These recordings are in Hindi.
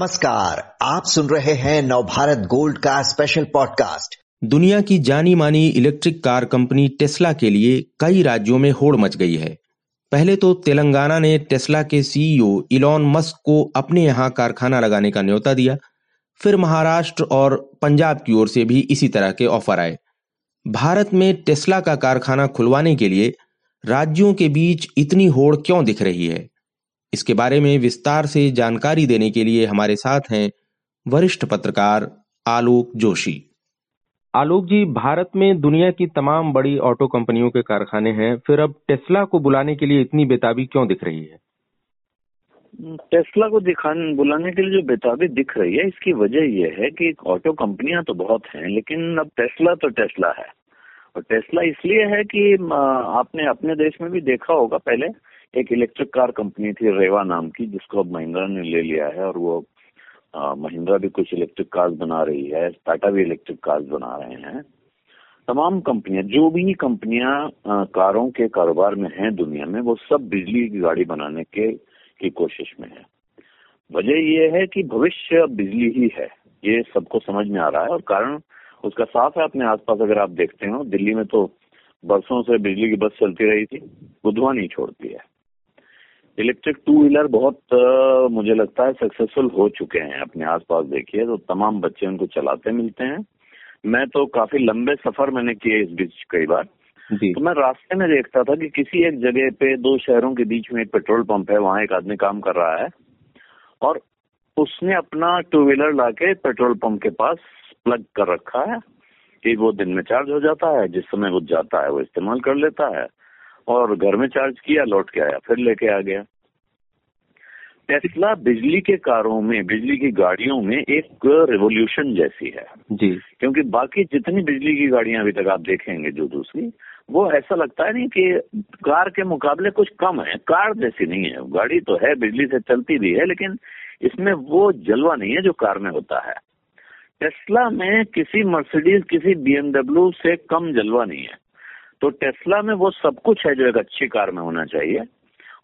नमस्कार, आप सुन रहे हैं नवभारत गोल्ड का स्पेशल पॉडकास्ट दुनिया की जानी मानी इलेक्ट्रिक कार कंपनी टेस्ला के लिए कई राज्यों में होड़ मच गई है। पहले तो तेलंगाना ने टेस्ला के सीईओ इलॉन मस्क को अपने यहाँ कारखाना लगाने का न्योता दिया। फिर महाराष्ट्र और पंजाब की ओर से भी इसी तरह के ऑफ़र आए। भारत में टेस्ला का कारखाना खुलवाने के लिए राज्यों के बीच इतनी होड़ क्यों दिख रही है? इसके बारे में विस्तार से जानकारी देने के लिए हमारे साथ हैं वरिष्ठ पत्रकार आलोक जोशी। आलोक जी भारत में दुनिया की तमाम बड़ी ऑटो कंपनियों के कारखाने हैं। फिर अब टेस्ला को बुलाने के लिए इतनी बेताबी क्यों दिख रही है? टेस्ला को दिखाने बुलाने के लिए जो बेताबी दिख रही है इसकी वजह यह है कि ऑटो कंपनियाँ तो बहुत हैं लेकिन अब टेस्ला तो टेस्ला है। और टेस्ला इसलिए है कि आपने अपने देश में भी देखा होगा पहले एक इलेक्ट्रिक कार कंपनी थी रेवा नाम की, जिसको अब महिंद्रा ने ले लिया है और वो महिंद्रा भी कुछ इलेक्ट्रिक कार्स बना रही है टाटा भी इलेक्ट्रिक कार्स बना रहे हैं। तमाम कंपनियाँ जो भी कंपनियाँ कारों के कारोबार में हैं दुनिया में, वो सब बिजली की गाड़ी बनाने के, की कोशिश में है। वजह यह है कि भविष्य बिजली ही है, ये सबको समझ में आ रहा है और कारण उसका साफ़ है, अपने आसपास अगर आप देखते हो, दिल्ली में तो बरसों से बिजली की बस चलती रही थी बुधवा नहीं छोड़ती है। इलेक्ट्रिक टू व्हीलर बहुत मुझे लगता है सक्सेसफुल हो चुके हैं अपने आसपास देखिए तो तमाम बच्चे उनको चलाते मिलते हैं। मैं तो काफ़ी लंबे सफ़र मैंने किए इस बीच कई बार। तो मैं रास्ते में देखता था कि किसी एक जगह पे दो शहरों के बीच में एक पेट्रोल पंप है वहाँ एक आदमी काम कर रहा है और उसने अपना टू व्हीलर लाके पेट्रोल पंप के पास प्लग कर रखा है कि वो दिन में चार्ज हो जाता है जिस समय वो जाता है वो इस्तेमाल कर लेता है। और घर में चार्ज किया लौट के आया फिर लेके आ गया। टेस्ला बिजली के कारों में बिजली की गाड़ियों में एक रिवोल्यूशन जैसी है। जी। क्योंकि बाकी जितनी बिजली की गाड़ियाँ अभी तक आप देखेंगे जो दूसरी वो ऐसा लगता है नहीं कि कार के मुकाबले कुछ कम है। कार जैसी नहीं है। गाड़ी तो है बिजली से चलती भी है लेकिन इसमें वो जलवा नहीं है जो कार में होता है। टेस्ला में किसी मर्सिडीज किसी बीएमडब्ल्यू से कम जलवा नहीं है। तो टेस्ला में वो सब कुछ है जो एक अच्छी कार में होना चाहिए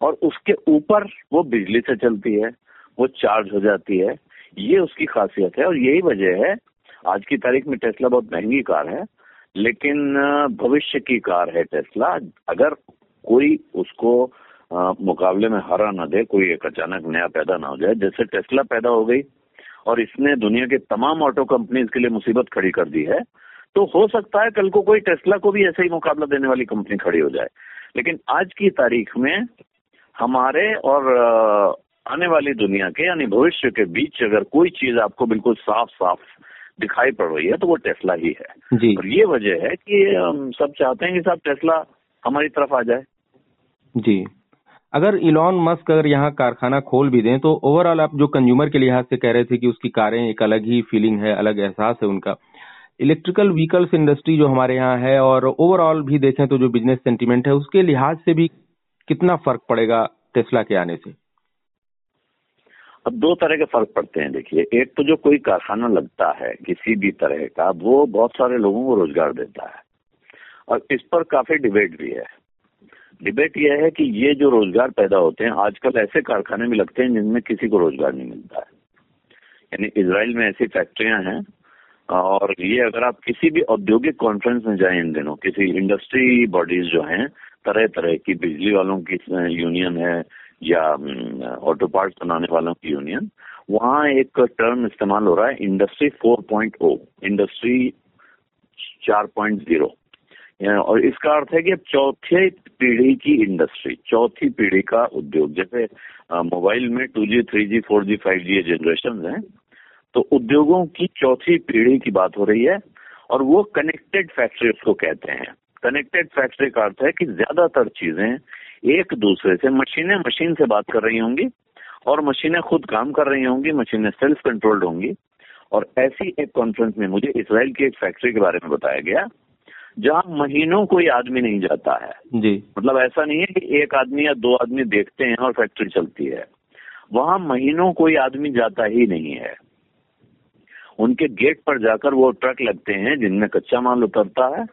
और उसके ऊपर वो बिजली से चलती है वो चार्ज हो जाती है ये उसकी खासियत है और यही वजह है आज की तारीख में टेस्ला बहुत महँगी कार है लेकिन भविष्य की कार है टेस्ला अगर कोई उसको आ, मुकाबले में हरा ना दे कोई एक अचानक नया पैदा ना हो जाए जैसे टेस्ला पैदा हो गई और इसने दुनिया के तमाम ऑटो कंपनीज़ के लिए मुसीबत खड़ी कर दी है तो हो सकता है कल को कोई टेस्ला को भी ऐसा ही मुकाबला देने वाली कंपनी खड़ी हो जाए। लेकिन आज की तारीख में हमारे और आने वाली दुनिया के यानी भविष्य के बीच अगर कोई चीज़ आपको बिल्कुल साफ़ साफ़ दिखाई पड़ रही है तो वो टेस्ला ही है। जी। और ये वजह है कि हम सब चाहते हैं कि साहब टेस्ला हमारी तरफ़ आ जाए। जी। अगर इलॉन मस्क अगर यहाँ कारखाना खोल भी दें तो ओवरऑल आप जो कंज्यूमर के लिहाज से कह रहे थे कि उसकी कारें एक अलग ही फीलिंग है अलग एहसास है उनका इलेक्ट्रिकल व्हीकल्स इंडस्ट्री जो हमारे यहाँ है और ओवरऑल भी देखें तो जो बिज़नेस सेंटीमेंट है, उसके लिहाज से भी कितना फ़र्क पड़ेगा टेस्ला के आने से? अब दो तरह के फ़र्क पड़ते हैं, देखिए। एक तो जो कोई कारखाना लगता है किसी भी तरह का, वो बहुत सारे लोगों को रोज़गार देता है। और इस पर काफ़ी डिबेट भी है। डिबेट यह है कि ये जो रोज़गार पैदा होते हैं, आजकल ऐसे कारखाने भी लगते हैं जिनमें किसी को रोज़गार नहीं मिलता है। यानी इसराइल में ऐसी फैक्ट्रियाँ हैं और ये अगर आप किसी भी औद्योगिक कॉन्फ्रेंस में जाएँ इन दिनों किसी इंडस्ट्री बॉडीज जो हैं तरह तरह की बिजली वालों की यूनियन है या ऑटो पार्ट्स बनाने वालों की यूनियन वहाँ एक टर्म इस्तेमाल हो रहा है इंडस्ट्री 4.0 इंडस्ट्री 4.0 और इसका अर्थ है कि अब चौथे पीढ़ी की इंडस्ट्री चौथी पीढ़ी का उद्योग जैसे मोबाइल में 2G, 3G, 4G, 5G generation हैं तो उद्योगों की चौथी पीढ़ी की बात हो रही है और वो कनेक्टेड फैक्ट्री उसको कहते हैं। कनेक्टेड फैक्ट्री का अर्थ है कि ज़्यादातर चीज़ें एक दूसरे से मशीनें मशीन से बात कर रही होंगी और मशीनें खुद काम कर रही होंगी मशीनें सेल्फ कंट्रोल्ड होंगी। और ऐसी एक कॉन्फ्रेंस में मुझे इसराइल की एक फैक्ट्री के बारे में बताया गया जहाँ महीनों कोई आदमी नहीं जाता है। जी। मतलब ऐसा नहीं है कि एक आदमी या दो आदमी देखते हैं और फैक्ट्री चलती है। वहाँ महीनों कोई आदमी जाता ही नहीं है। उनके गेट पर जाकर वो ट्रक लगते हैं जिनमें कच्चा माल उतरता है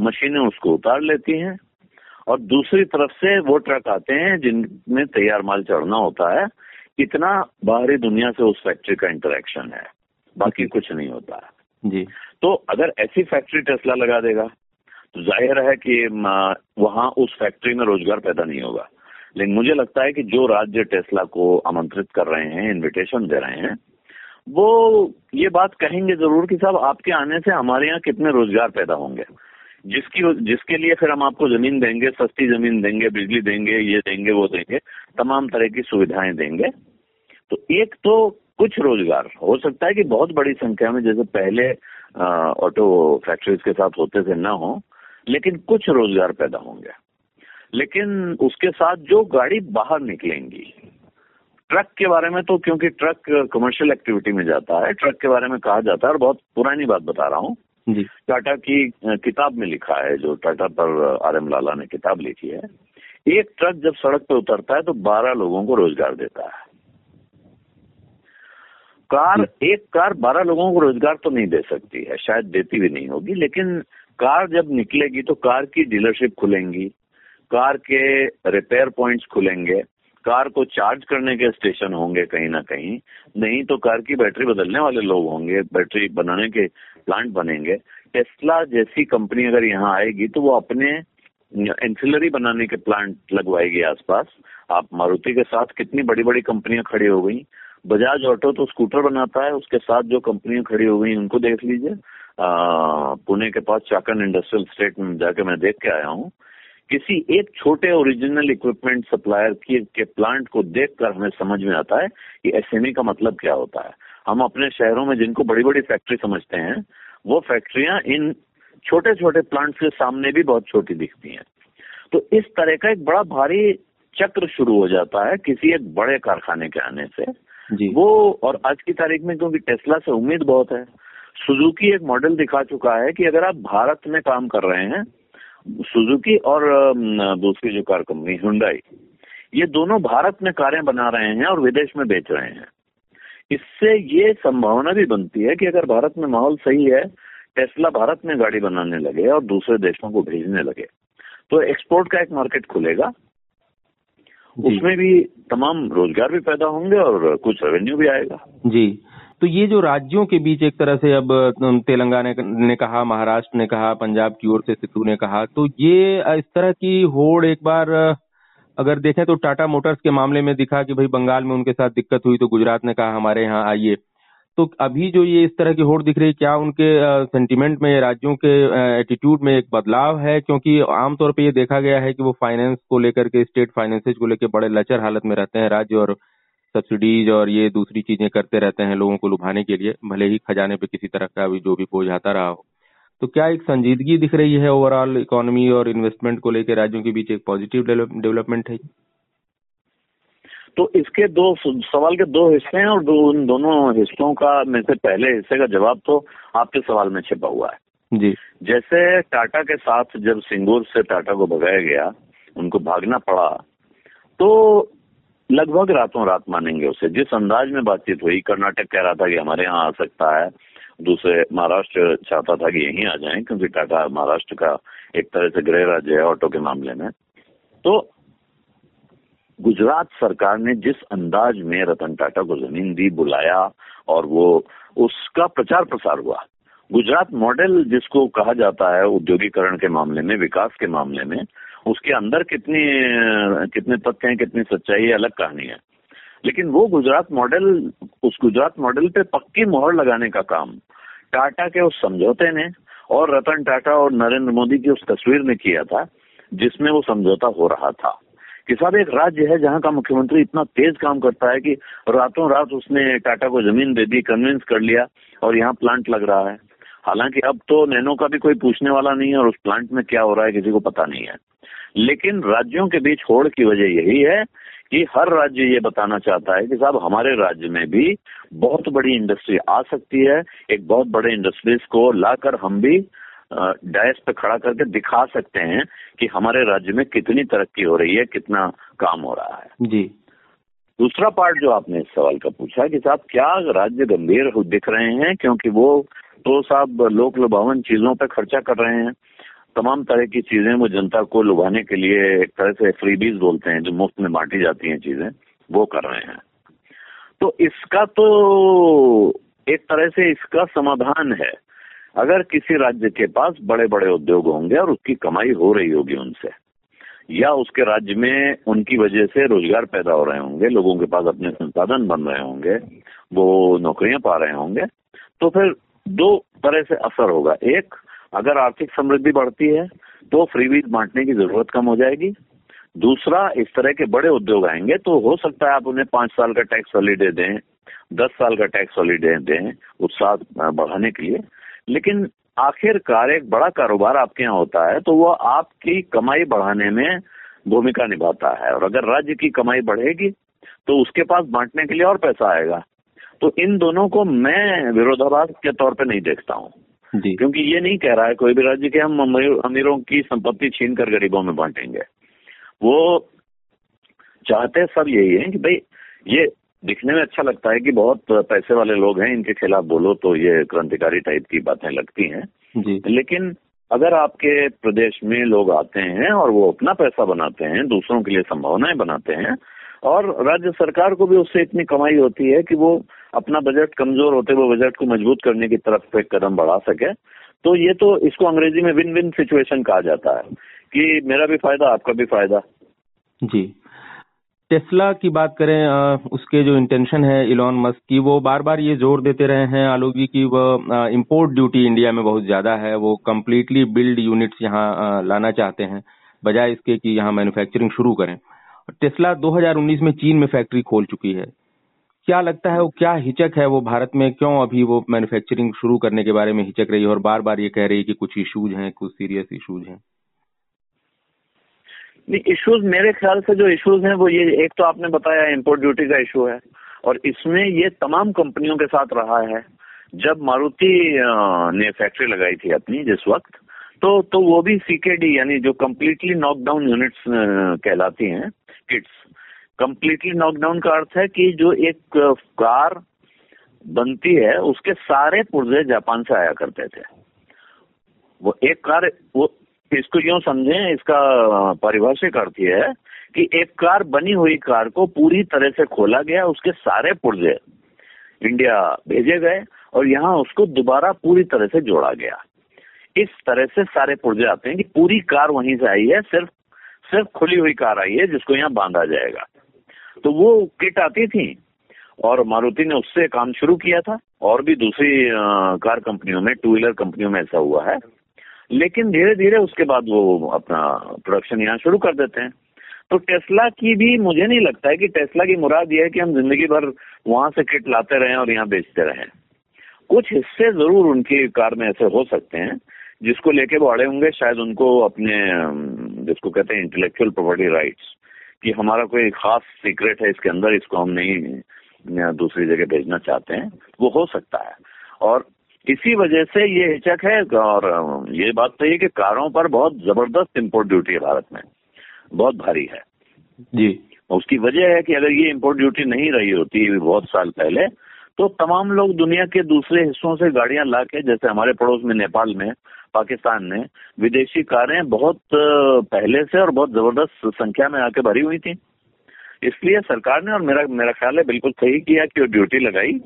मशीनें उसको उतार लेती हैं और दूसरी तरफ़ से वो ट्रक आते हैं जिनमें तैयार माल चढ़ना होता है। इतना बाहरी दुनिया से उस फैक्ट्री का इंटरेक्शन है। बाकी कुछ नहीं होता है। जी। तो अगर ऐसी फैक्ट्री टेस्ला लगा देगा तो ज़ाहिर है कि वहाँ उस फैक्ट्री में रोज़गार पैदा नहीं होगा। लेकिन मुझे लगता है कि जो राज्य टेस्ला को आमंत्रित कर रहे हैं इनविटेशन दे रहे हैं वो ये बात कहेंगे ज़रूर कि साहब, आपके आने से हमारे यहाँ कितने रोज़गार पैदा होंगे? जिसकी जिसके लिए फिर हम आपको ज़मीन देंगे, सस्ती ज़मीन देंगे, बिजली देंगे, ये देंगे, वो देंगे, तमाम तरह की सुविधाएँ देंगे। तो एक तो कुछ रोज़गार, हो सकता है कि बहुत बड़ी संख्या में, जैसे पहले ऑटो फैक्ट्रीज के साथ होते थे, ना हो, लेकिन कुछ रोज़गार पैदा होंगे। लेकिन उसके साथ जो गाड़ी बाहर निकलेंगी ट्रक के बारे में तो क्योंकि ट्रक कमर्शियल एक्टिविटी में जाता है ट्रक के बारे में कहा जाता है और बहुत पुरानी बात बता रहा हूँ। टाटा की किताब में लिखा है जो टाटा पर आर एम लाला ने किताब लिखी है। एक ट्रक जब सड़क पर उतरता है तो बारह लोगों को रोज़गार देता है। कार एक कार बारह लोगों को रोज़गार तो नहीं दे सकती है शायद देती भी नहीं होगी लेकिन कार जब निकलेगी तो कार की डीलरशिप खुलेंगी कार के रिपेयर पॉइंट्स खुलेंगे कार को चार्ज करने के स्टेशन होंगे कहीं ना कहीं, नहीं तो कार की बैटरी बदलने वाले लोग होंगे बैटरी बनाने के प्लांट बनेंगे। टेस्ला जैसी कंपनी अगर यहाँ आएगी तो वो अपने एंसिलरी बनाने के प्लांट लगवाएगी आसपास। आप मारुति के साथ कितनी बड़ी बड़ी कंपनियाँ खड़ी हो गई। बजाज ऑटो तो स्कूटर बनाता है, उसके साथ जो कंपनियाँ खड़ी हो गई, उनको देख लीजिए। पुणे के पास चाकन इंडस्ट्रियल स्टेट में जाके मैं देख के आया हूँ। किसी एक छोटे ओरिजिनल इक्विपमेंट सप्लायर की के प्लांट को देखकर हमें समझ में आता है कि एसएमई का मतलब क्या होता है। हम अपने शहरों में जिनको बड़ी बड़ी फैक्ट्री समझते हैं वो फैक्ट्रियाँ इन छोटे छोटे प्लांट्स के सामने भी बहुत छोटी दिखती हैं। तो इस तरह का एक बड़ा भारी चक्र शुरू हो जाता है किसी एक बड़े कारखाने के आने से। जी। वो और आज की तारीख में क्योंकि टेस्ला से उम्मीद बहुत है सुजुकी एक मॉडल दिखा चुका है कि अगर आप भारत में काम कर रहे हैं सुजुकी और दूसरी जो कार कंपनी हुंडई ये दोनों भारत में कारें बना रहे हैं और विदेश में बेच रहे हैं। इससे ये संभावना भी बनती है कि अगर भारत में माहौल सही है टेस्ला भारत में गाड़ी बनाने लगे और दूसरे देशों को भेजने लगे तो एक्सपोर्ट का एक मार्केट खुलेगा। उसमें भी तमाम रोज़गार भी पैदा होंगे और कुछ रेवेन्यू भी आएगा। जी। तो ये जो राज्यों के बीच एक तरह से अब तेलंगाना ने कहा, महाराष्ट्र ने कहा, पंजाब की ओर से सिद्धू ने कहा तो ये इस तरह की होड़ एक बार अगर देखें तो टाटा मोटर्स के मामले में दिखा कि भाई बंगाल में उनके साथ दिक्कत हुई तो गुजरात ने कहा, हमारे यहाँ आइए। तो अभी जो ये इस तरह की होड़ दिख रही है क्या उनके सेंटिमेंट में, राज्यों के एटीट्यूड में एक बदलाव है? क्योंकि आमतौर पे ये देखा गया है कि वो फाइनेंस को लेकर के स्टेट फाइनेंसेज को लेकर बड़े लचर हालत में रहते हैं राज्य और सब्सिडीज और ये दूसरी चीज़ें करते रहते हैं लोगों को लुभाने के लिए भले ही खजाने पे किसी तरह का भी जो भी बोझ आता रहा हो। तो क्या एक संजीदगी दिख रही है ओवरऑल इकोनॉमी और इन्वेस्टमेंट को लेकर? राज्यों के बीच एक पॉजिटिव डेवलपमेंट है। तो इसके दो सवाल के दो हिस्से हैं और दो उन दोनों हिस्सों का में से पहले हिस्से का जवाब तो आपके सवाल में छिपा हुआ है। जी। जैसे टाटा के साथ जब सिंगूर से टाटा को भगाया गया उनको भागना पड़ा तो लगभग रातों रात मानेंगे उसे। जिस अंदाज में बातचीत हुई, कर्नाटक कह रहा था कि हमारे यहाँ आ सकता है। दूसरे, महाराष्ट्र चाहता था कि यहीं आ जाएँ, क्योंकि टाटा महाराष्ट्र का एक तरह से गृह राज्य है ऑटो के मामले में। तो गुजरात सरकार ने जिस अंदाज में रतन टाटा को ज़मीन दी, बुलाया और वो, उसका प्रचार प्रसार हुआ। गुजरात मॉडल जिसको कहा जाता है उद्योगीकरण के मामले में, विकास के मामले में, उसके अंदर कितनी, कितने तथ्य हैं, कितनी सच्चाई है अलग कहानी है। लेकिन वो गुजरात मॉडल, उस गुजरात मॉडल पे पक्की मोहर लगाने का काम टाटा के उस समझौते ने और रतन टाटा और नरेंद्र मोदी की उस तस्वीर ने किया था, जिसमें वो समझौता हो रहा था। कि साहब, एक राज्य है जहाँ का मुख्यमंत्री इतना तेज काम करता है कि रातों रात उसने टाटा को ज़मीन दे दी कन्विंस कर लिया और यहाँ प्लांट लग रहा है। हालाँकि अब तो नैनो का भी कोई पूछने वाला नहीं है और उस प्लांट में क्या हो रहा है किसी को पता नहीं है। लेकिन राज्यों के बीच होड़ की वजह यही है कि हर राज्य ये बताना चाहता है कि साहब हमारे राज्य में भी बहुत बड़ी इंडस्ट्री आ सकती है। एक बहुत बड़े इंडस्ट्रीज़ को लाकर हम भी डैश पे खड़ा करके दिखा सकते हैं कि हमारे राज्य में कितनी तरक्की हो रही है कितना काम हो रहा है। जी। दूसरा पार्ट जो आपने इस सवाल का पूछा कि साहब क्या राज्य गंभीर दिख रहे हैं? क्योंकि वो तो साहब लोक लुभावन चीज़ों पर खर्चा कर रहे हैं। तमाम तरह की चीज़ें वो जनता को लुभाने के लिए एक तरह से फ्रीबीज बोलते हैं, जो मुफ़्त में बांटी जाती हैं चीज़ें, वो कर रहे हैं। तो इसका तो एक तरह से इसका समाधान है। अगर किसी राज्य के पास बड़े बड़े उद्योग होंगे और उसकी कमाई हो रही होगी उनसे, या उसके राज्य में उनकी वजह से रोज़गार पैदा हो रहे होंगे, लोगों के पास अपने संसाधन बन रहे होंगे, वो नौकरियाँ पा रहे होंगे तो फिर दो तरह से असर होगा। एक, अगर आर्थिक समृद्धि बढ़ती है तो फ्रीबीज बांटने की ज़रूरत कम हो जाएगी। दूसरा, इस तरह के बड़े उद्योग आएँगे तो हो सकता है आप उन्हें पाँच साल का टैक्स हॉलीडे दें, दस साल का टैक्स हॉलीडे दें, उत्साह बढ़ाने के लिए। लेकिन आखिरकार एक बड़ा कारोबार आपके यहाँ होता है तो वो आपकी कमाई बढ़ाने में भूमिका निभाता है। और अगर राज्य की कमाई बढ़ेगी तो उसके पास बांटने के लिए और पैसा आएगा। तो इन दोनों को मैं विरोधाभास के तौर पे नहीं देखता हूँ। क्योंकि ये नहीं कह रहा है कोई भी राज्य के हम अमीरों की संपत्ति छीन कर गरीबों में बांटेंगे। वो चाहते सब यही है कि भाई ये दिखने में अच्छा लगता है कि बहुत पैसे वाले लोग हैं इनके खिलाफ बोलो तो ये क्रांतिकारी टाइप की बातें लगती हैं। लेकिन अगर आपके प्रदेश में लोग आते हैं और वो अपना पैसा बनाते हैं दूसरों के लिए संभावनाएँ बनाते हैं और राज्य सरकार को भी उससे इतनी कमाई होती है कि वो अपना बजट कमज़ोर होते हुए बजट को मज़बूत करने की तरफ़ एक कदम बढ़ा सके। तो ये तो इसको अंग्रेज़ी में विन विन सिचुएशन कहा जाता है कि मेरा भी फ़ायदा आपका भी फ़ायदा। जी। टेस्ला की बात करें आ, उसके जो इंटेंशन है इलॉन मस्क की वो बार बार ये ज़ोर देते रहे हैं आलोक जी की वह इम्पोर्ट ड्यूटी इंडिया में बहुत ज़्यादा है वो कम्प्लीटली बिल्ड यूनिट्स यहाँ लाना चाहते हैं बजाय इसके कि यहाँ मैन्युफैक्चरिंग शुरू करें। टेस्ला 2019 में चीन में फैक्ट्री खोल चुकी है। क्या लगता है वो क्या हिचक है वो भारत में? क्यों अभी वो मैन्युफैक्चरिंग शुरू करने के बारे में हिचक रही है और बार बार ये कह रही है कि कुछ इश्यूज़ हैं, कुछ सीरियस इश्यूज़ हैं? इश्यूज़ मेरे ख्याल से जो इश्यूज़ हैं वो ये, एक तो आपने बताया इम्पोर्ट ड्यूटी का इशू है और इसमें ये तमाम कंपनियों के साथ रहा है। जब मारुति ने फैक्ट्री लगाई थी अपनी जिस वक्त तो तो वो भी सीकेडी यानी जो कम्प्लीटली नॉकडाउन यूनिट्स कहलाती हैं किट्स कम्प्लीटली नॉकडाउन का अर्थ है कि जो एक कार बनती है, उसके सारे पुर्जे जापान से आया करते थे। वो एक कार, वो इसको यूँ समझें, इसका पारिभाषिक अर्थ यह है कि एक कार बनी हुई कार को पूरी तरह से खोला गया, उसके सारे पुर्जे इंडिया भेजे गए और यहाँ उसको दोबारा पूरी तरह से जोड़ा गया। इस तरह से सारे पुर्जे आते हैं कि पूरी कार वहीं से आई है, सिर्फ़ सिर्फ़ खुली हुई कार आई है, जिसको यहाँ बांधा जाएगा। तो वो किट आती थी और मारुति ने उससे काम शुरू किया था और भी दूसरी कार कंपनियों में टू व्हीलर कंपनियों में ऐसा हुआ है। लेकिन धीरे धीरे उसके बाद वो अपना प्रोडक्शन यहाँ शुरू कर देते हैं। तो टेस्ला की भी मुझे नहीं लगता है कि टेस्ला की मुराद यह है कि हम ज़िंदगी भर वहाँ से किट लाते रहें और यहाँ बेचते रहें। कुछ हिस्से ज़रूर उनकी कार में ऐसे हो सकते हैं, जिसको लेके वो अड़े होंगे, शायद उनको अपने जिसको कहते हैं इंटेलेक्चुअल प्रॉपर्टी राइट्स कि हमारा कोई खास सीक्रेट है इसके अंदर इसको हम नहीं दूसरी जगह भेजना चाहते हैं वो हो सकता है। और इसी वजह से ये हिचक है और ये बात तो ये कि कारों पर बहुत ज़बरदस्त इम्पोर्ट ड्यूटी है भारत में। बहुत भारी है। जी। उसकी वजह है कि अगर ये इम्पोर्ट ड्यूटी नहीं रही होती बहुत साल पहले तो तमाम लोग दुनिया के दूसरे हिस्सों से गाड़ियाँ ला के जैसे हमारे पड़ोस में नेपाल में पाकिस्तान ने विदेशी कारें बहुत पहले से और बहुत ज़बरदस्त संख्या में आके भरी हुई थी। इसलिए सरकार ने और मेरा मेरा ख्याल है बिल्कुल सही किया कि वो ड्यूटी लगाई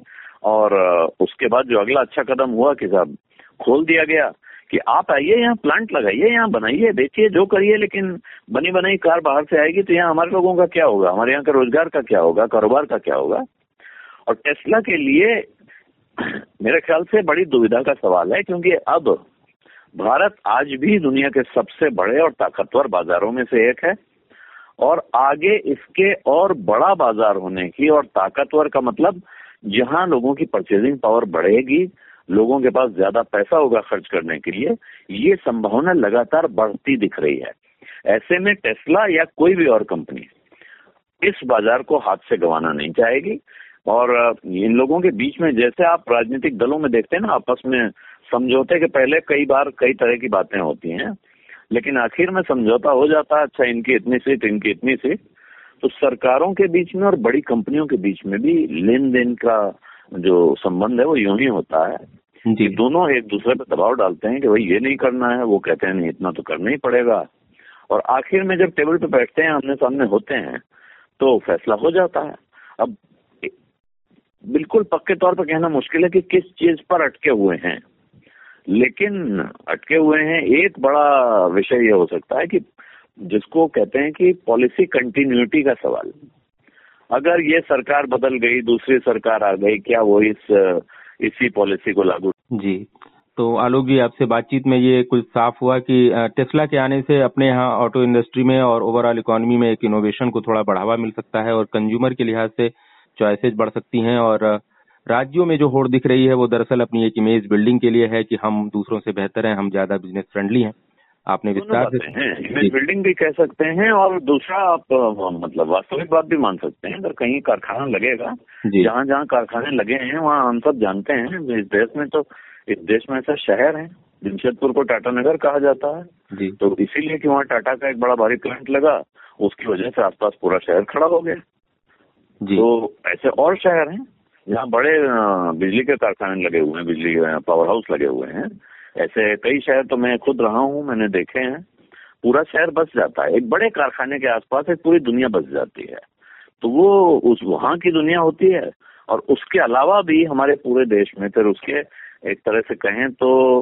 और उसके बाद जो अगला अच्छा कदम हुआ कि साहब खोल दिया गया कि आप आइए यहाँ, प्लांट लगाइए यहाँ, बनाइए, बेचिए, जो करिए, लेकिन बनी बनाई कार बाहर से आएगी तो यहाँ हमारे लोगों का क्या होगा? हमारे यहाँ का रोज़गार का क्या होगा? कारोबार का क्या होगा? और टेस्ला के लिए मेरे ख्याल से बड़ी दुविधा का सवाल है, क्योंकि अब भारत आज भी दुनिया के सबसे बड़े और ताकतवर बाजारों में से एक है और आगे इसके और बड़ा बाज़ार होने की और ताकतवर का मतलब जहाँ लोगों की परचेजिंग पावर बढ़ेगी, लोगों के पास ज़्यादा पैसा होगा खर्च करने के लिए, ये संभावना लगातार बढ़ती दिख रही है। ऐसे में टेस्ला या कोई भी और कंपनी इस बाज़ार को हाथ से गंवाना नहीं चाहेगी। और इन लोगों के बीच में जैसे आप राजनीतिक दलों में देखते हैं ना, आपस में समझौते के पहले कई बार कई तरह की बातें होती हैं लेकिन आखिर में समझौता हो जाता है अच्छा इनकी इतनी सीट इनकी इतनी सीट तो सरकारों के बीच में और बड़ी कंपनियों के बीच में भी लेन देन का जो संबंध है वो यूँ ही होता है कि दोनों एक दूसरे पर दबाव डालते हैं कि भाई ये नहीं करना है वो कहते हैं नहीं इतना तो करना ही पड़ेगा। और आखिर में जब टेबल पे बैठते हैं आमने सामने होते हैं तो फैसला हो जाता है। अब बिल्कुल पक्के तौर पर कहना मुश्किल है कि किस चीज़ पर अटके हुए हैं। लेकिन अटके हुए हैं, एक बड़ा विषय ये हो सकता है कि जिसको कहते हैं कि पॉलिसी कंटिन्यूटी का सवाल। अगर ये सरकार बदल गई, दूसरी सरकार आ गई, क्या वो इस, इसी पॉलिसी को लागू जी। तो आलोक जी आपसे बातचीत में ये कुछ साफ़ हुआ कि टेस्ला के आने से अपने यहाँ ऑटो इंडस्ट्री में और ओवरऑल इकोनॉमी में एक इनोवेशन को थोड़ा बढ़ावा मिल सकता है और कंज्यूमर के लिहाज से चॉइसेज बढ़ सकती हैं और राज्यों में जो होड़ दिख रही है वो दरअसल अपनी एक इमेज बिल्डिंग के लिए है कि हम दूसरों से बेहतर हैं हम ज़्यादा बिज़नेस फ्रेंडली हैं। आपने विस्तार से इमेज बिल्डिंग भी कह सकते हैं और दूसरा आप मतलब वास्तविक बात भी मान सकते हैं। अगर कहीं कारखाना लगेगा जहाँ जहाँ कारखाने लगे हैं वहाँ हम सब जानते हैं। इस देश में तो इस देश में ऐसा शहर है जमशेदपुर को टाटा नगर कहा जाता है। जी। तो इसीलिए कि वहाँ टाटा का एक बड़ा भारी प्लांट लगा उसकी वजह से आसपास पूरा शहर खड़ा हो गया। जी। तो ऐसे और शहर हैं जहाँ बड़े बिजली के कारखाने लगे हुए हैं, बिजली पावर हाउस लगे हुए हैं। ऐसे कई शहर तो मैं खुद रहा हूँ, मैंने देखे हैं। पूरा शहर बस जाता है। एक बड़े कारखाने के आसपास एक पूरी दुनिया बस जाती है। तो वो उस, वहाँ की दुनिया होती है। और उसके अलावा भी हमारे पूरे देश में, फिर उसके एक तरह से कहें तो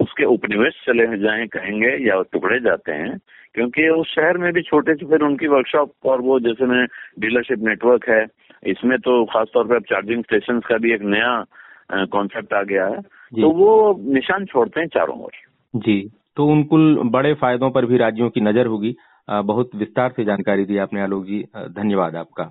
उसके उपनिवेश चले जाएँ, कहेंगे या टुकड़े जाते हैं। क्योंकि उस शहर में भी छोटे से फिर उनकी वर्कशॉप और वो जैसे में डीलरशिप नेटवर्क है इसमें तो खासतौर पर अब चार्जिंग स्टेशन का भी एक नया कॉन्सेप्ट आ गया है। तो वो निशान छोड़ते हैं चारों ओर। जी। तो उन कुल बड़े फायदों पर भी राज्यों की नज़र होगी। बहुत विस्तार से जानकारी दी आपने आलोक जी। धन्यवाद आपका।